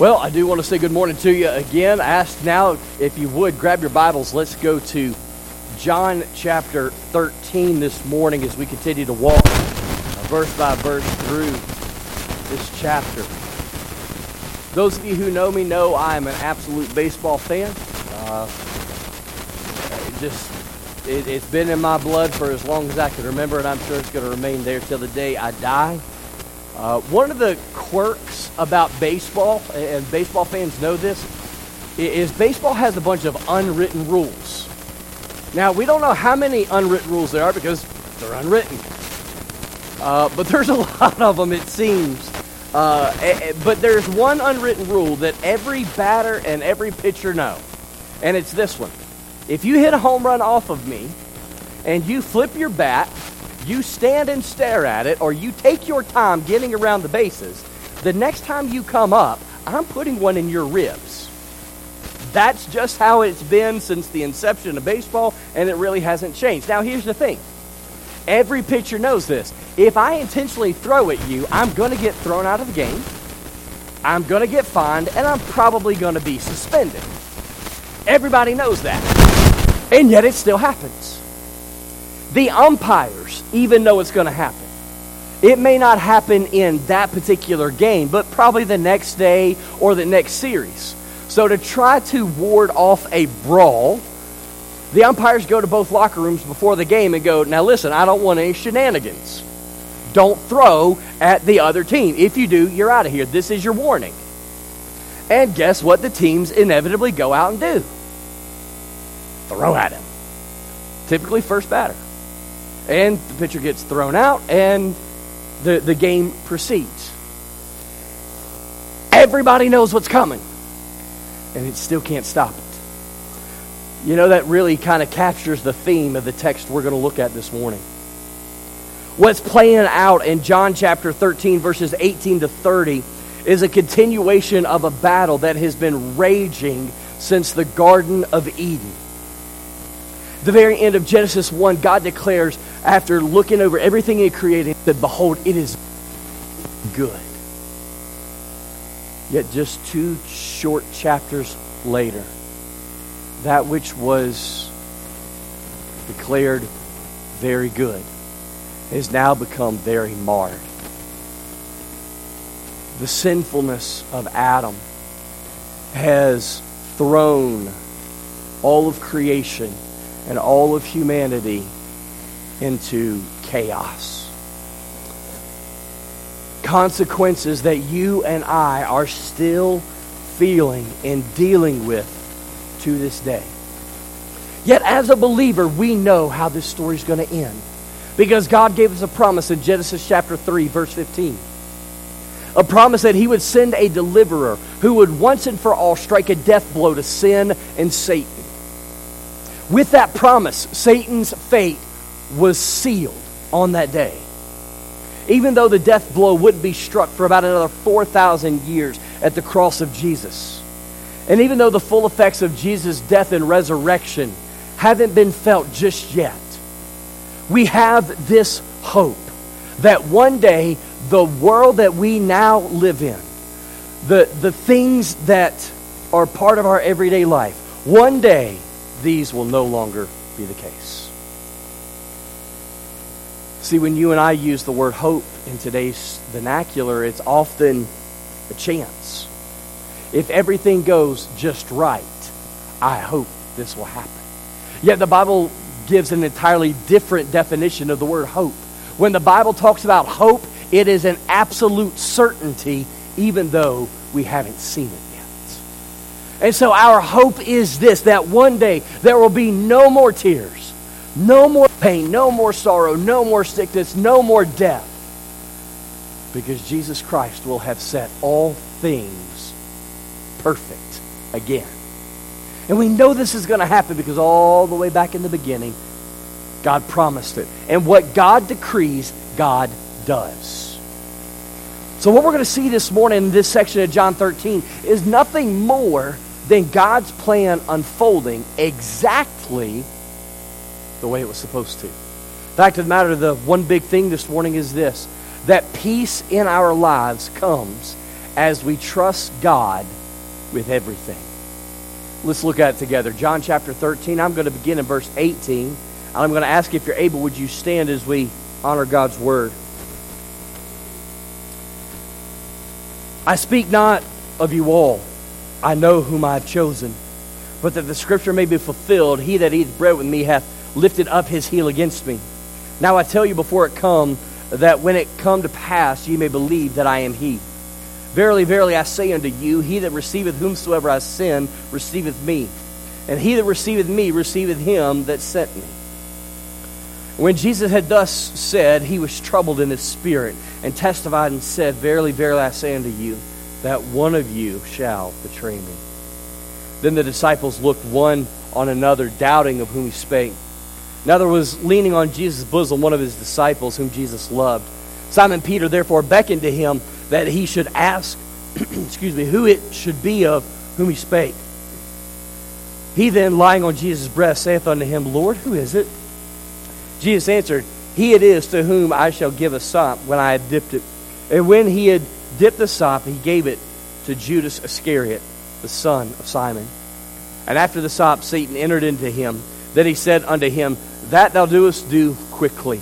Well, I do want to say good morning to you again. I ask now if you would grab your Bibles. Let's go to John chapter 13 this morning as we continue to walk verse by verse through this chapter. Those of you who know me know I am an absolute baseball fan. Uh, it just it, it's been in my blood for as long as I can remember, and I'm sure it's going to remain there till the day I die. Uh, one of the quirks about baseball, and baseball fans know this, is baseball has a bunch of unwritten rules. Now, we don't know how many unwritten rules there are because they're unwritten. Uh, but there's a lot of them, it seems. Uh, but there's one unwritten rule that every batter and every pitcher know, and it's this one. If you hit a home run off of me and you flip your bat, you stand and stare at it, or you take your time getting around the bases, the next time you come up, I'm putting one in your ribs. That's just how it's been since the inception of baseball, and it really hasn't changed. Now, here's the thing every pitcher knows this. If I intentionally throw at you, I'm going to get thrown out of the game, I'm going to get fined, and I'm probably going to be suspended. Everybody knows that. And yet it still happens. The umpires even know it's going to happen. It may not happen in that particular game, but probably the next day or the next series. So to try to ward off a brawl, the umpires go to both locker rooms before the game and go, now listen, I don't want any shenanigans. Don't throw at the other team. If you do, you're out of here. This is your warning. And guess what the teams inevitably go out and do? Throw at him. Typically, first batter. And the pitcher gets thrown out, and the, the game proceeds. Everybody knows what's coming, and it still can't stop it. You know, that really kind of captures the theme of the text we're going to look at this morning. What's playing out in John chapter 13, verses 18 to 30, is a continuation of a battle that has been raging since the Garden of Eden. The very end of Genesis 1, God declares, after looking over everything He created, said, Behold, it is good. Yet just two short chapters later, that which was declared very good has now become very marred. The sinfulness of Adam has thrown all of creation and all of humanity into chaos. Consequences that you and I are still feeling and dealing with to this day. Yet, as a believer, we know how this story is going to end. Because God gave us a promise in Genesis chapter 3, verse 15. A promise that He would send a deliverer who would once and for all strike a death blow to sin and Satan. With that promise, Satan's fate was sealed on that day. Even though the death blow wouldn't be struck for about another 4,000 years at the cross of Jesus. And even though the full effects of Jesus' death and resurrection haven't been felt just yet, we have this hope that one day the world that we now live in, the, the things that are part of our everyday life, one day these will no longer be the case. See, when you and I use the word hope in today's vernacular, it's often a chance. If everything goes just right, I hope this will happen. Yet the Bible gives an entirely different definition of the word hope. When the Bible talks about hope, it is an absolute certainty, even though we haven't seen it yet. And so our hope is this that one day there will be no more tears, no more pain, no more sorrow, no more sickness, no more death. Because Jesus Christ will have set all things perfect again. And we know this is going to happen because all the way back in the beginning, God promised it. And what God decrees, God does. So, what we're going to see this morning in this section of John 13 is nothing more than God's plan unfolding exactly the way it was supposed to. Fact of the matter, the one big thing this morning is this that peace in our lives comes as we trust God with everything. Let's look at it together. John chapter 13, I'm going to begin in verse 18. And I'm going to ask if you're able, would you stand as we honor God's word? I speak not of you all. I know whom I have chosen. But that the scripture may be fulfilled, he that eateth bread with me hath lifted up his heel against me. Now I tell you before it come, that when it come to pass, ye may believe that I am he. Verily, verily, I say unto you, he that receiveth whomsoever I send receiveth me. And he that receiveth me receiveth him that sent me. When Jesus had thus said, he was troubled in his spirit, and testified and said, Verily, verily, I say unto you, that one of you shall betray me. Then the disciples looked one on another, doubting of whom he spake. Now there was leaning on Jesus' bosom one of his disciples, whom Jesus loved. Simon Peter therefore beckoned to him that he should ask, excuse me, who it should be of whom he spake. He then, lying on Jesus' breast, saith unto him, Lord, who is it? Jesus answered, He it is to whom I shall give a sop when I had dipped it. And when he had dipped the sop, he gave it to Judas Iscariot, the son of Simon. And after the sop, Satan entered into him. Then he said unto him, That thou doest, do quickly.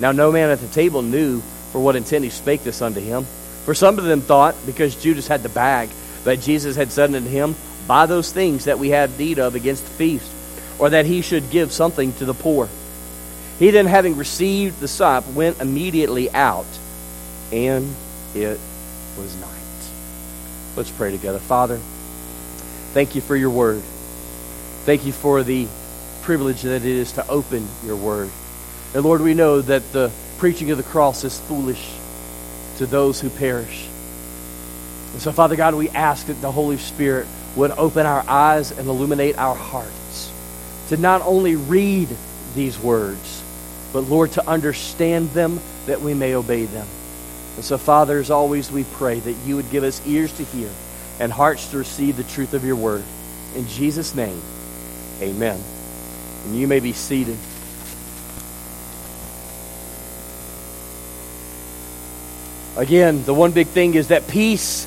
Now no man at the table knew for what intent he spake this unto him. For some of them thought, because Judas had the bag, that Jesus had said unto him, Buy those things that we have need of against the feast, or that he should give something to the poor. He then, having received the sop, went immediately out, and it was night. Let's pray together. Father, thank you for your word. Thank you for the privilege that it is to open your word. And Lord, we know that the preaching of the cross is foolish to those who perish. And so, Father God, we ask that the Holy Spirit would open our eyes and illuminate our hearts to not only read these words, but Lord, to understand them that we may obey them. And so, Father, as always, we pray that you would give us ears to hear and hearts to receive the truth of your word. In Jesus' name, amen. And you may be seated. Again, the one big thing is that peace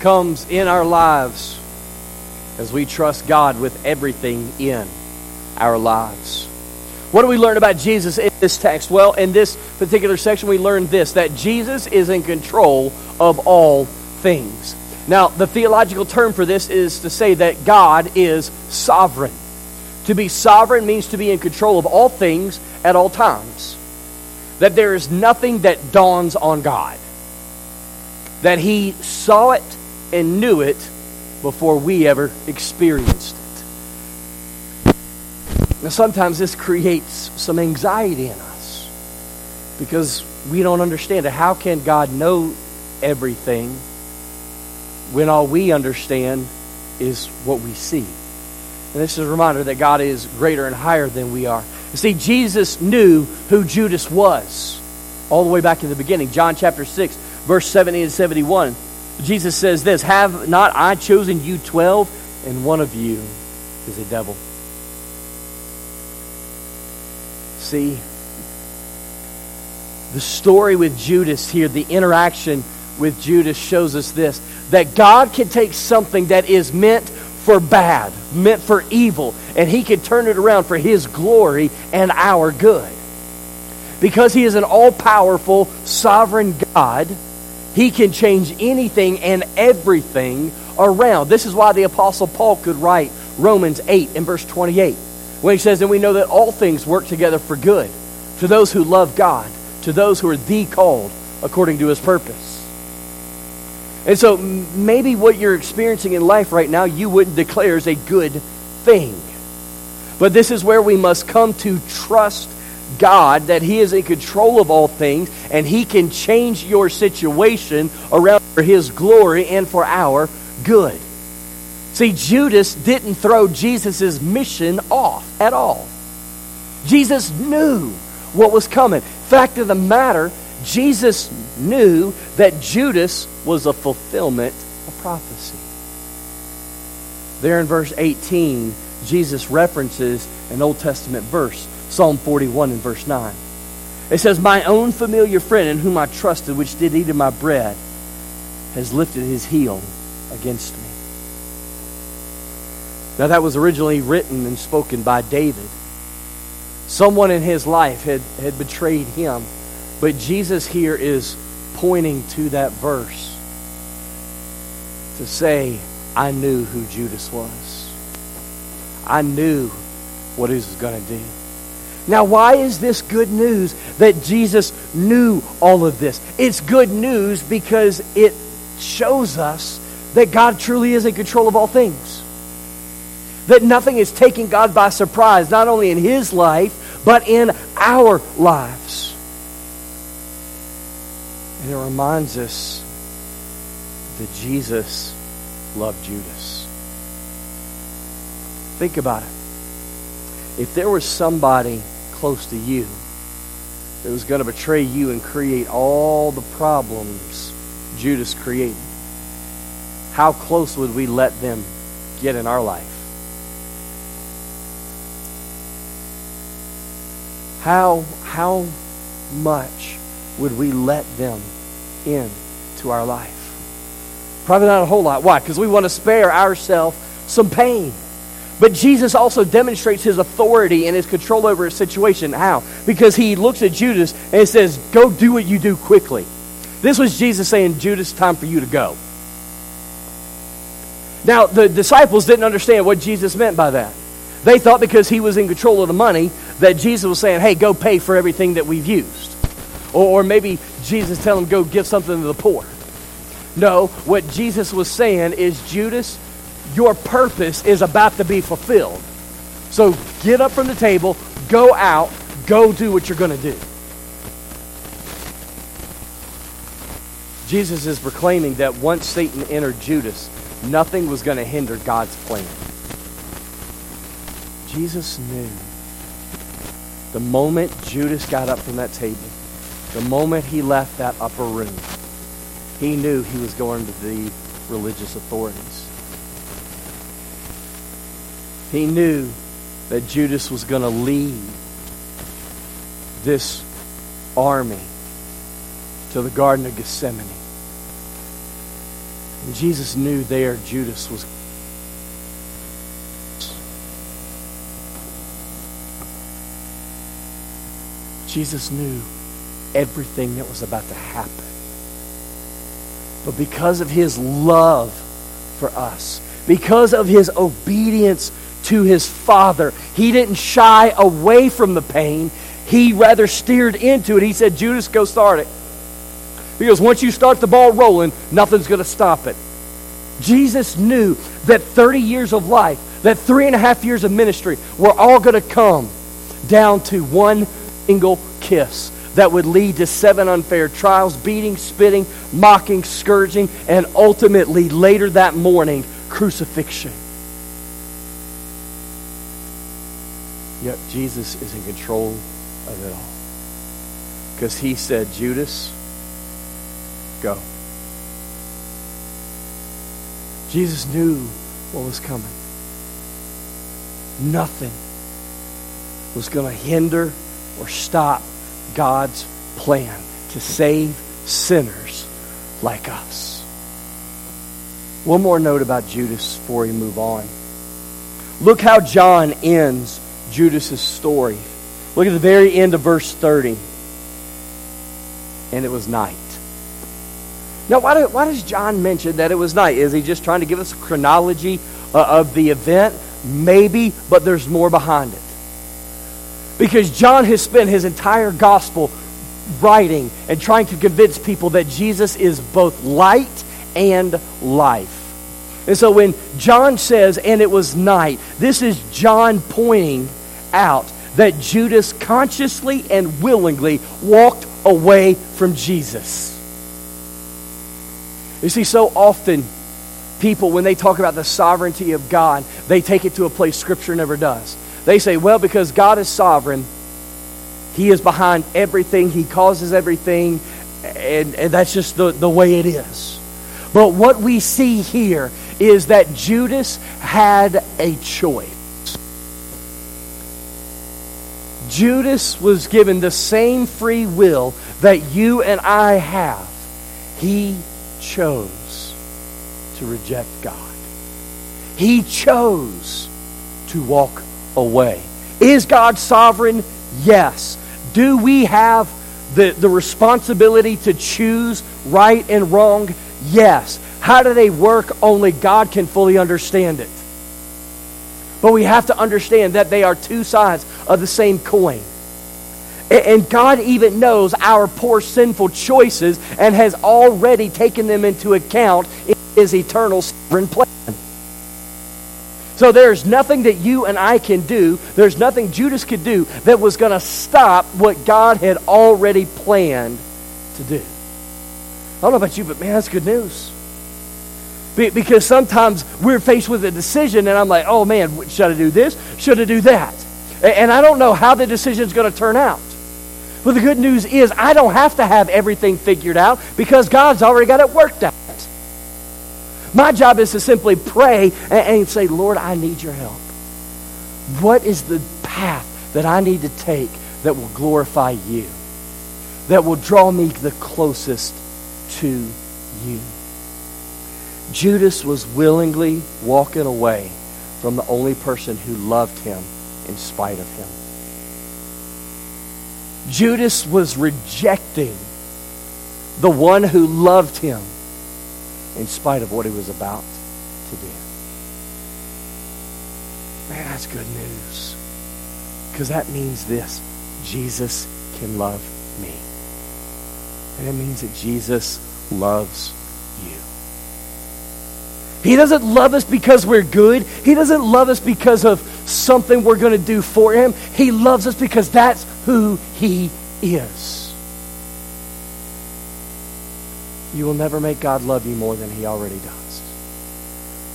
comes in our lives as we trust God with everything in our lives. What do we learn about Jesus in this text? Well, in this particular section, we learn this that Jesus is in control of all things. Now, the theological term for this is to say that God is sovereign. To be sovereign means to be in control of all things at all times. That there is nothing that dawns on God. That He saw it and knew it before we ever experienced it. Now, sometimes this creates some anxiety in us because we don't understand it. How can God know everything when all we understand is what we see? And this is a reminder that God is greater and higher than we are. You see, Jesus knew who Judas was all the way back in the beginning. John chapter 6, verse 70 and 71. Jesus says this Have not I chosen you twelve, and one of you is a devil? See, the story with Judas here, the interaction with Judas shows us this that God can take something that is meant for bad, meant for evil, and He can turn it around for His glory and our good. Because He is an all powerful, sovereign God, He can change anything and everything around. This is why the Apostle Paul could write Romans 8 and verse 28 when he says, And we know that all things work together for good to those who love God, to those who are the called according to His purpose. And so maybe what you're experiencing in life right now, you wouldn't declare as a good thing. But this is where we must come to trust God that He is in control of all things and He can change your situation around for His glory and for our good. See, Judas didn't throw Jesus' mission off at all. Jesus knew what was coming. Fact of the matter, Jesus knew that Judas was a fulfillment of prophecy. There in verse 18, Jesus references an Old Testament verse, Psalm 41 and verse 9. It says, My own familiar friend in whom I trusted, which did eat of my bread. has lifted his heel against me. Now, that was originally written and spoken by David. Someone in his life had, had betrayed him, but Jesus here is pointing to that verse to say, I knew who Judas was. I knew what he was going to do. Now, why is this good news that Jesus knew all of this? It's good news because it shows us that God truly is in control of all things. That nothing is taking God by surprise, not only in his life, but in our lives. And it reminds us that Jesus loved Judas. Think about it. If there was somebody close to you that was going to betray you and create all the problems Judas created, how close would we let them get in our life? How, how much would we let them in to our life? Probably not a whole lot. Why? Because we want to spare ourselves some pain. But Jesus also demonstrates his authority and his control over a situation. How? Because he looks at Judas and he says, Go do what you do quickly. This was Jesus saying, Judas, time for you to go. Now, the disciples didn't understand what Jesus meant by that. They thought because he was in control of the money that Jesus was saying, Hey, go pay for everything that we've used. Or, or maybe Jesus telling them, Go give something to the poor. No, what Jesus was saying is, Judas, your purpose is about to be fulfilled. So get up from the table, go out, go do what you're going to do. Jesus is proclaiming that once Satan entered Judas, nothing was going to hinder God's plan. Jesus knew the moment Judas got up from that table, the moment he left that upper room, he knew he was going to the religious authorities. He knew that Judas was going to lead this army to the Garden of Gethsemane. And Jesus knew there Judas was. Jesus knew everything that was about to happen. But because of his love for us, because of his obedience to his Father. He didn't shy away from the pain, he rather steered into it. He said, Judas, go start it. Because once you start the ball rolling, nothing's going to stop it. Jesus knew that 30 years of life, that three and a half years of ministry, were all going to come down to one single kiss that would lead to seven unfair trials, beating, spitting, mocking, scourging, and ultimately, later that morning, crucifixion. Yet Jesus is in control of it all. Because he said, Judas, go. Jesus knew what was coming. Nothing was going to hinder or stop God's plan to save sinners like us. One more note about Judas before we move on. Look how John ends Judas's story. Look at the very end of verse 30. And it was night. Now, why, do, why does John mention that it was night? Is he just trying to give us a chronology uh, of the event? Maybe, but there's more behind it. Because John has spent his entire gospel writing and trying to convince people that Jesus is both light and life. And so when John says, and it was night, this is John pointing out that Judas consciously and willingly walked away from Jesus. You see, so often people, when they talk about the sovereignty of God, they take it to a place Scripture never does. They say, well, because God is sovereign, He is behind everything, He causes everything, and, and that's just the, the way it is. But what we see here is that Judas had a choice. Judas was given the same free will that you and I have. He chose to reject God. He chose to walk away. Is God sovereign? Yes. Do we have the, the responsibility to choose right and wrong? Yes. How do they work? Only God can fully understand it. But we have to understand that they are two sides of the same coin. And God even knows our poor sinful choices and has already taken them into account in His eternal sovereign plan. So there's nothing that you and I can do, there's nothing Judas could do that was going to stop what God had already planned to do. I don't know about you, but man, that's good news. Because sometimes we're faced with a decision, and I'm like, oh man, should I do this? Should I do that? And I don't know how the decision is going to turn out. But the good news is, I don't have to have everything figured out because God's already got it worked out. My job is to simply pray and, and say, Lord, I need your help. What is the path that I need to take that will glorify you? That will draw me the closest to you? Judas was willingly walking away from the only person who loved him in spite of him. Judas was rejecting the one who loved him in spite of what he was about to do. Man, that's good news. Because that means this Jesus can love me. And it means that Jesus loves you. He doesn't love us because we're good. He doesn't love us because of something we're going to do for him. He loves us because that's who he is. You will never make God love you more than he already does.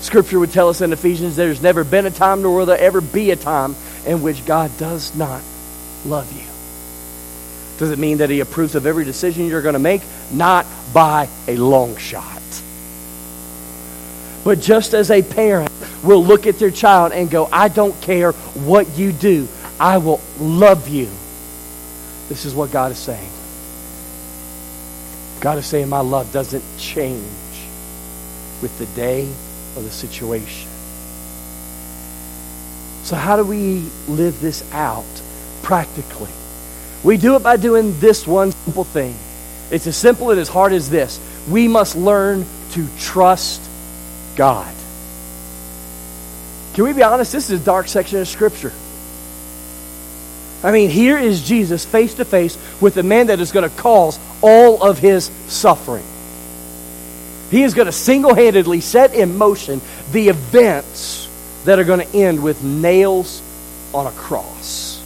Scripture would tell us in Ephesians there's never been a time nor will there ever be a time in which God does not love you. Does it mean that he approves of every decision you're going to make? Not by a long shot. But just as a parent will look at their child and go, I don't care what you do, I will love you. This is what God is saying. God is saying, My love doesn't change with the day or the situation. So, how do we live this out practically? We do it by doing this one simple thing. It's as simple and as hard as this. We must learn to trust God. Can we be honest? This is a dark section of Scripture. I mean, here is Jesus face to face with the man that is going to cause all of his suffering. He is going to single handedly set in motion the events that are going to end with nails on a cross.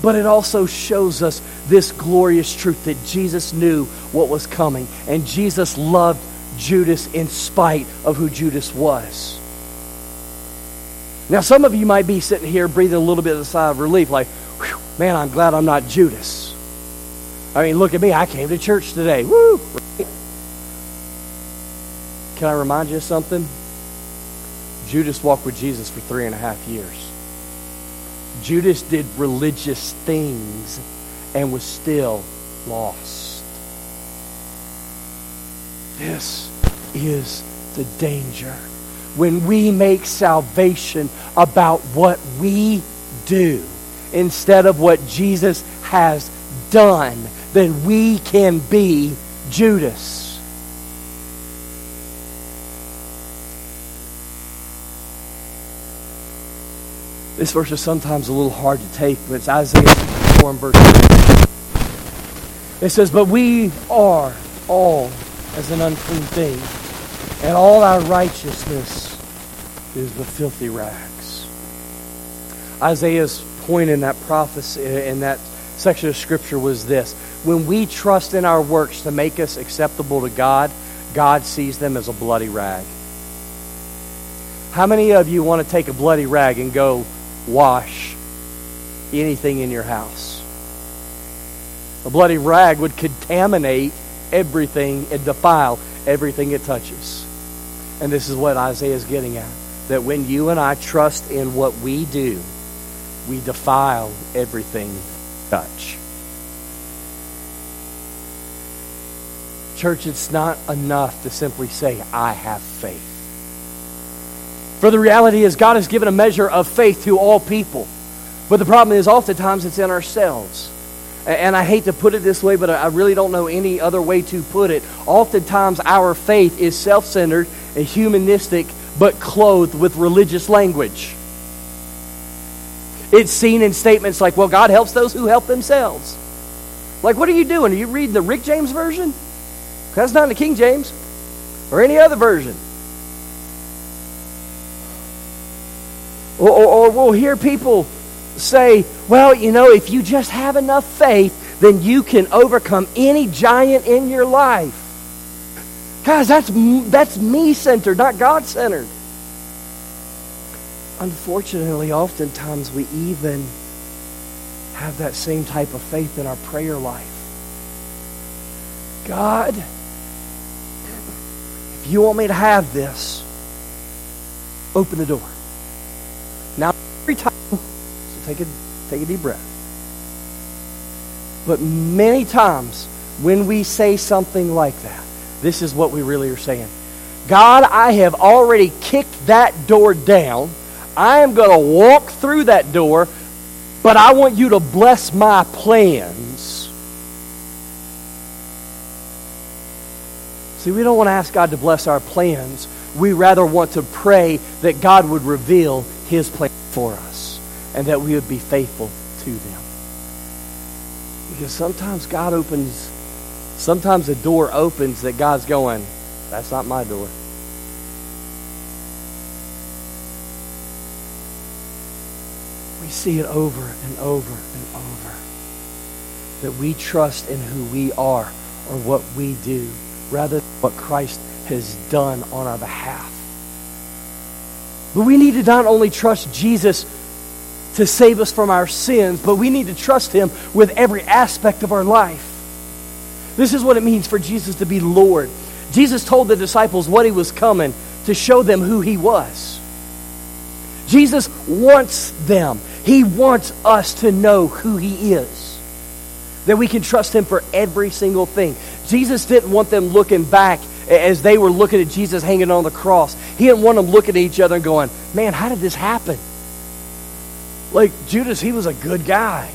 But it also shows us this glorious truth that Jesus knew what was coming, and Jesus loved Judas in spite of who Judas was. Now, some of you might be sitting here breathing a little bit of a sigh of relief, like, man, I'm glad I'm not Judas. I mean, look at me. I came to church today. Woo! Can I remind you of something? Judas walked with Jesus for three and a half years. Judas did religious things and was still lost. This is the danger when we make salvation about what we do instead of what Jesus has done, then we can be Judas. This verse is sometimes a little hard to take, but it's Isaiah 4 and verse 3. It says, But we are all as an unclean thing and all our righteousness is the filthy rags. Isaiah's point in that prophecy, in that section of Scripture was this when we trust in our works to make us acceptable to God, God sees them as a bloody rag. How many of you want to take a bloody rag and go wash anything in your house? A bloody rag would contaminate everything and defile everything it touches. And this is what Isaiah is getting at. That when you and I trust in what we do, we defile everything touch. Church, it's not enough to simply say, I have faith. For the reality is, God has given a measure of faith to all people. But the problem is, oftentimes it's in ourselves. And I hate to put it this way, but I really don't know any other way to put it. Oftentimes, our faith is self centered and humanistic, but clothed with religious language. It's seen in statements like, well, God helps those who help themselves. Like, what are you doing? Are you reading the Rick James version? That's not in the King James or any other version. Or, or, or we'll hear people say, well, you know, if you just have enough faith, then you can overcome any giant in your life. Guys, that's, that's me centered, not God centered. Unfortunately, oftentimes we even have that same type of faith in our prayer life. God, if you want me to have this, open the door. Now, every time so Take a, take a deep breath. But many times when we say something like that, this is what we really are saying. God, I have already kicked that door down. I am going to walk through that door, but I want you to bless my plans. See, we don't want to ask God to bless our plans. We rather want to pray that God would reveal his plan for us and that we would be faithful to them. Because sometimes God opens, sometimes a door opens that God's going, that's not my door. We see it over and over and over. That we trust in who we are or what we do rather than what Christ has done on our behalf. But we need to not only trust Jesus to save us from our sins, but we need to trust Him with every aspect of our life. This is what it means for Jesus to be Lord. Jesus told the disciples what He was coming to show them who He was. Jesus wants them, He wants us to know who He is, that we can trust Him for every single thing. Jesus didn't want them looking back as they were looking at Jesus hanging on the cross. He didn't want them looking at each other and going, Man, how did this happen? Like Judas, he was a good guy.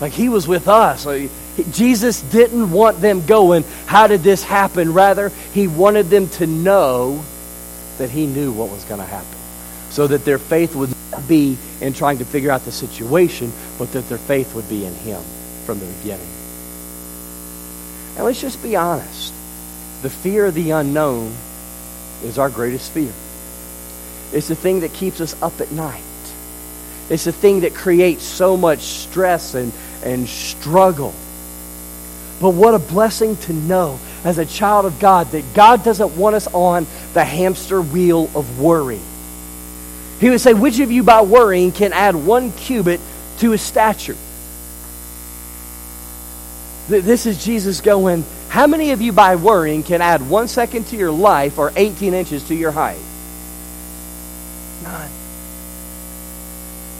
Like he was with us. Like, Jesus didn't want them going, How did this happen? Rather, he wanted them to know that he knew what was going to happen. So that their faith would not be in trying to figure out the situation, but that their faith would be in him from the beginning. And let's just be honest. The fear of the unknown is our greatest fear. It's the thing that keeps us up at night. It's the thing that creates so much stress and, and struggle. But what a blessing to know as a child of God that God doesn't want us on the hamster wheel of worry. He would say, Which of you by worrying can add one cubit to his stature? This is Jesus going, How many of you by worrying can add one second to your life or 18 inches to your height? None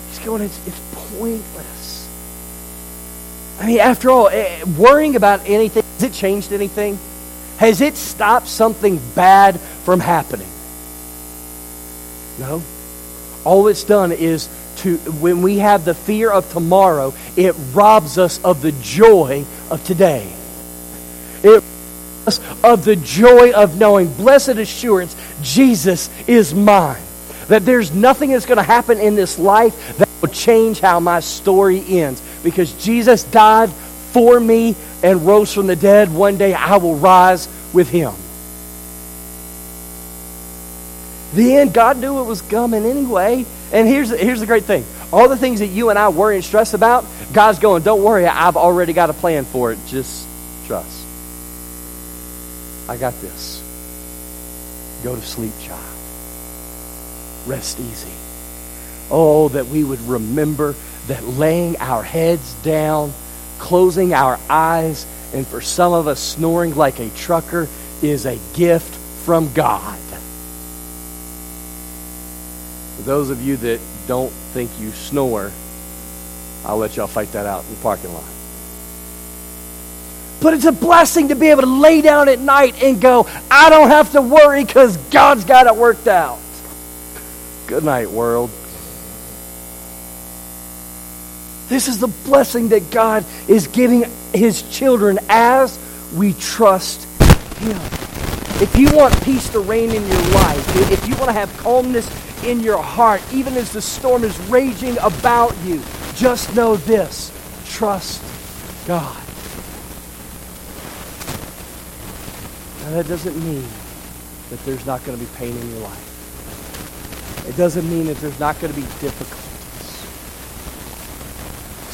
He's going, it's, it's pointless. I mean, after all, eh, worrying about anything, has it changed anything? Has it stopped something bad from happening? No. All it's done is to, when we have the fear of tomorrow, it robs us of the joy of today. It robs us of the joy of knowing, blessed assurance, Jesus is mine. That there's nothing that's going to happen in this life that will change how my story ends. Because Jesus died for me and rose from the dead. One day I will rise with him. Then God knew it was coming anyway. And here's, here's the great thing. All the things that you and I worry and stress about, God's going, don't worry, I've already got a plan for it. Just trust. I got this. Go to sleep, child. Rest easy. Oh, that we would remember that laying our heads down, closing our eyes, and for some of us snoring like a trucker is a gift from God. For those of you that don't think you snore, I'll let y'all fight that out in the parking lot. But it's a blessing to be able to lay down at night and go, I don't have to worry because God's got it worked out. Good night, world. This is the blessing that God is giving his children as we trust him. If you want peace to reign in your life, if you want to have calmness in your heart, even as the storm is raging about you, just know this trust God. Now, that doesn't mean that there's not going to be pain in your life. It doesn't mean that there's not going to be difficulties.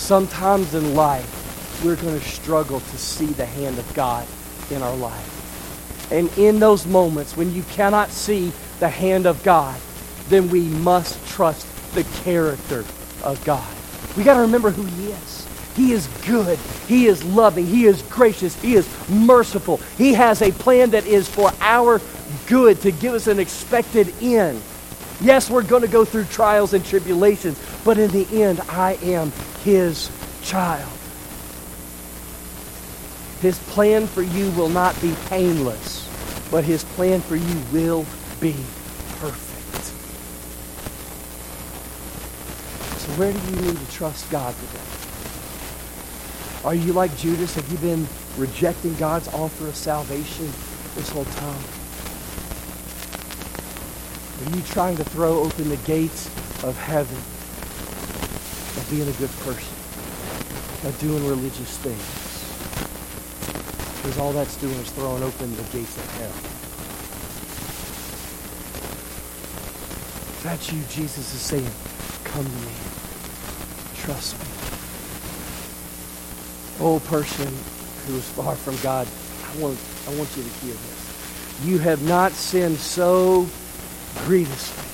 Sometimes in life, we're going to struggle to see the hand of God in our life. And in those moments when you cannot see the hand of God, then we must trust the character of God. We got to remember who He is. He is good. He is loving. He is gracious. He is merciful. He has a plan that is for our good to give us an expected end. Yes, we're going to go through trials and tribulations, but in the end, I am His child. His plan for you will not be painless, but His plan for you will be perfect. So, where do you need to trust God today? Are you like Judas? Have you been rejecting God's offer of salvation this whole time? Are you trying to throw open the gates of heaven by being a good person, by doing religious things? Because all that's doing is throwing open the gates of hell. If that's you, Jesus is saying, come to me. Trust me. Oh, person who is far from God, I want, I want you to hear this. You have not sinned so grievously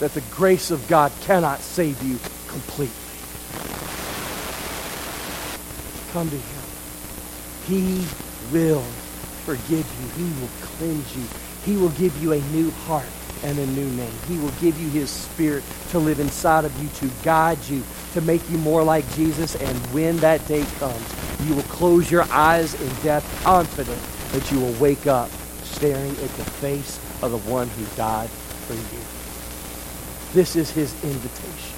that the grace of God cannot save you completely. Come to him. He will forgive you. He will cleanse you. He will give you a new heart and a new name. He will give you his spirit to live inside of you, to guide you, to make you more like Jesus. And when that day comes, you will close your eyes in death, confident that you will wake up staring at the face of the one who died for you. This is his invitation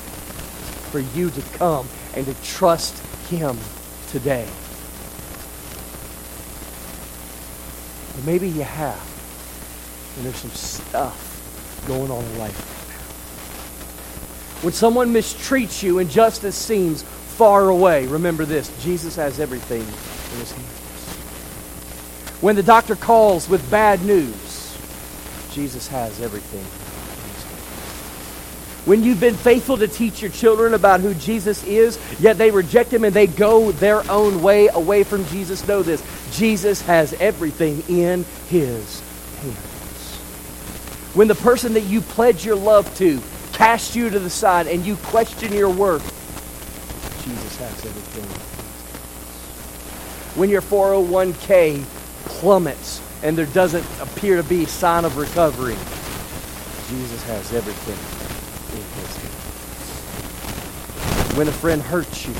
for you to come and to trust him today. Or maybe you have, and there's some stuff going on in life right now. When someone mistreats you and justice seems far away, remember this Jesus has everything in his hands. When the doctor calls with bad news, Jesus has everything when you've been faithful to teach your children about who Jesus is, yet they reject him and they go their own way away from Jesus, know this Jesus has everything in his hands. When the person that you pledge your love to casts you to the side and you question your worth, Jesus has everything. When your 401k plummets and there doesn't appear to be sign of recovery, Jesus has everything in his hands. When a friend hurts you,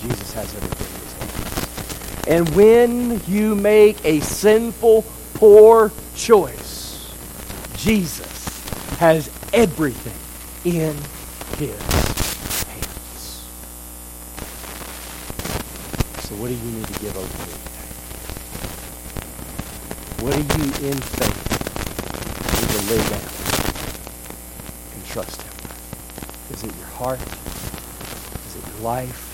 Jesus has everything in his hands. And when you make a sinful, poor choice, Jesus has everything in his hands. So what do you need to give over to today? What do you in faith need to lay down? And trust Him? Is it your heart? Is it your life?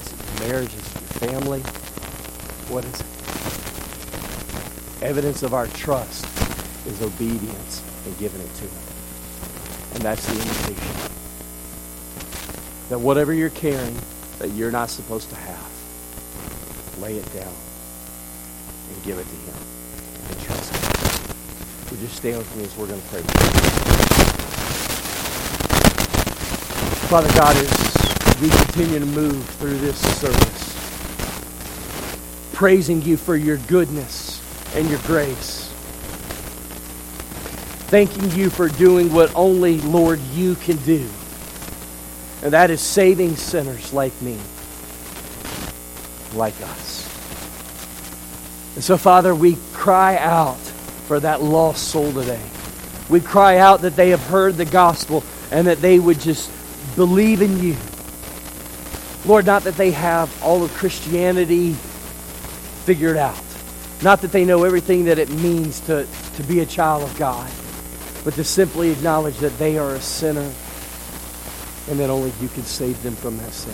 Is it your marriage? Is it your family? What is it? Evidence of our trust is obedience and giving it to Him. And that's the invitation. That whatever you're carrying that you're not supposed to have, lay it down and give it to Him and trust Him. Would you stand with me as we're going to pray? Father God, as we continue to move through this service, praising you for your goodness and your grace, thanking you for doing what only, Lord, you can do, and that is saving sinners like me. like us. And so, Father, we cry out for that lost soul today. We cry out that they have heard the gospel and that they would just believe in you. Lord, not that they have all of Christianity figured out, not that they know everything that it means to, to be a child of God, but to simply acknowledge that they are a sinner and that only you can save them from that sin.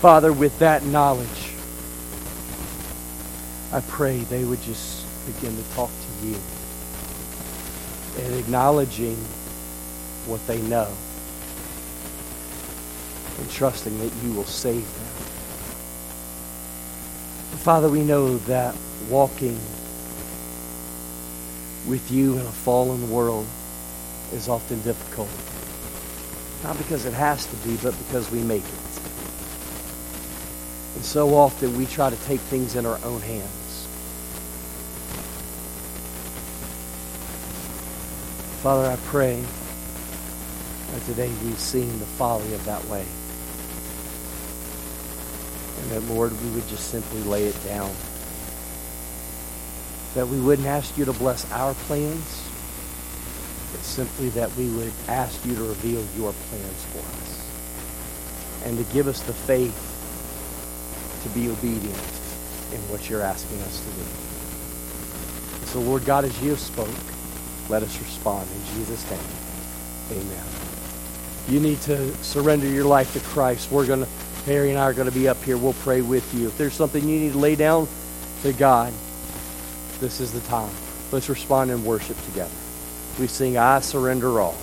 Father, with that knowledge, I pray they would just begin to talk to you and acknowledging what they know and trusting that you will save them. Father, we know that walking with you in a fallen world is often difficult. Not because it has to be, but because we make it. And so often we try to take things in our own hands. Father, I pray that today we've seen the folly of that way. And that, Lord, we would just simply lay it down. That we wouldn't ask you to bless our plans, but simply that we would ask you to reveal your plans for us. And to give us the faith to be obedient in what you're asking us to do. So, Lord God, as you have spoke, let us respond in Jesus' name. Amen. You need to surrender your life to Christ. We're going to, Mary and I are going to be up here. We'll pray with you. If there's something you need to lay down to God, this is the time. Let's respond in worship together. We sing, I surrender all.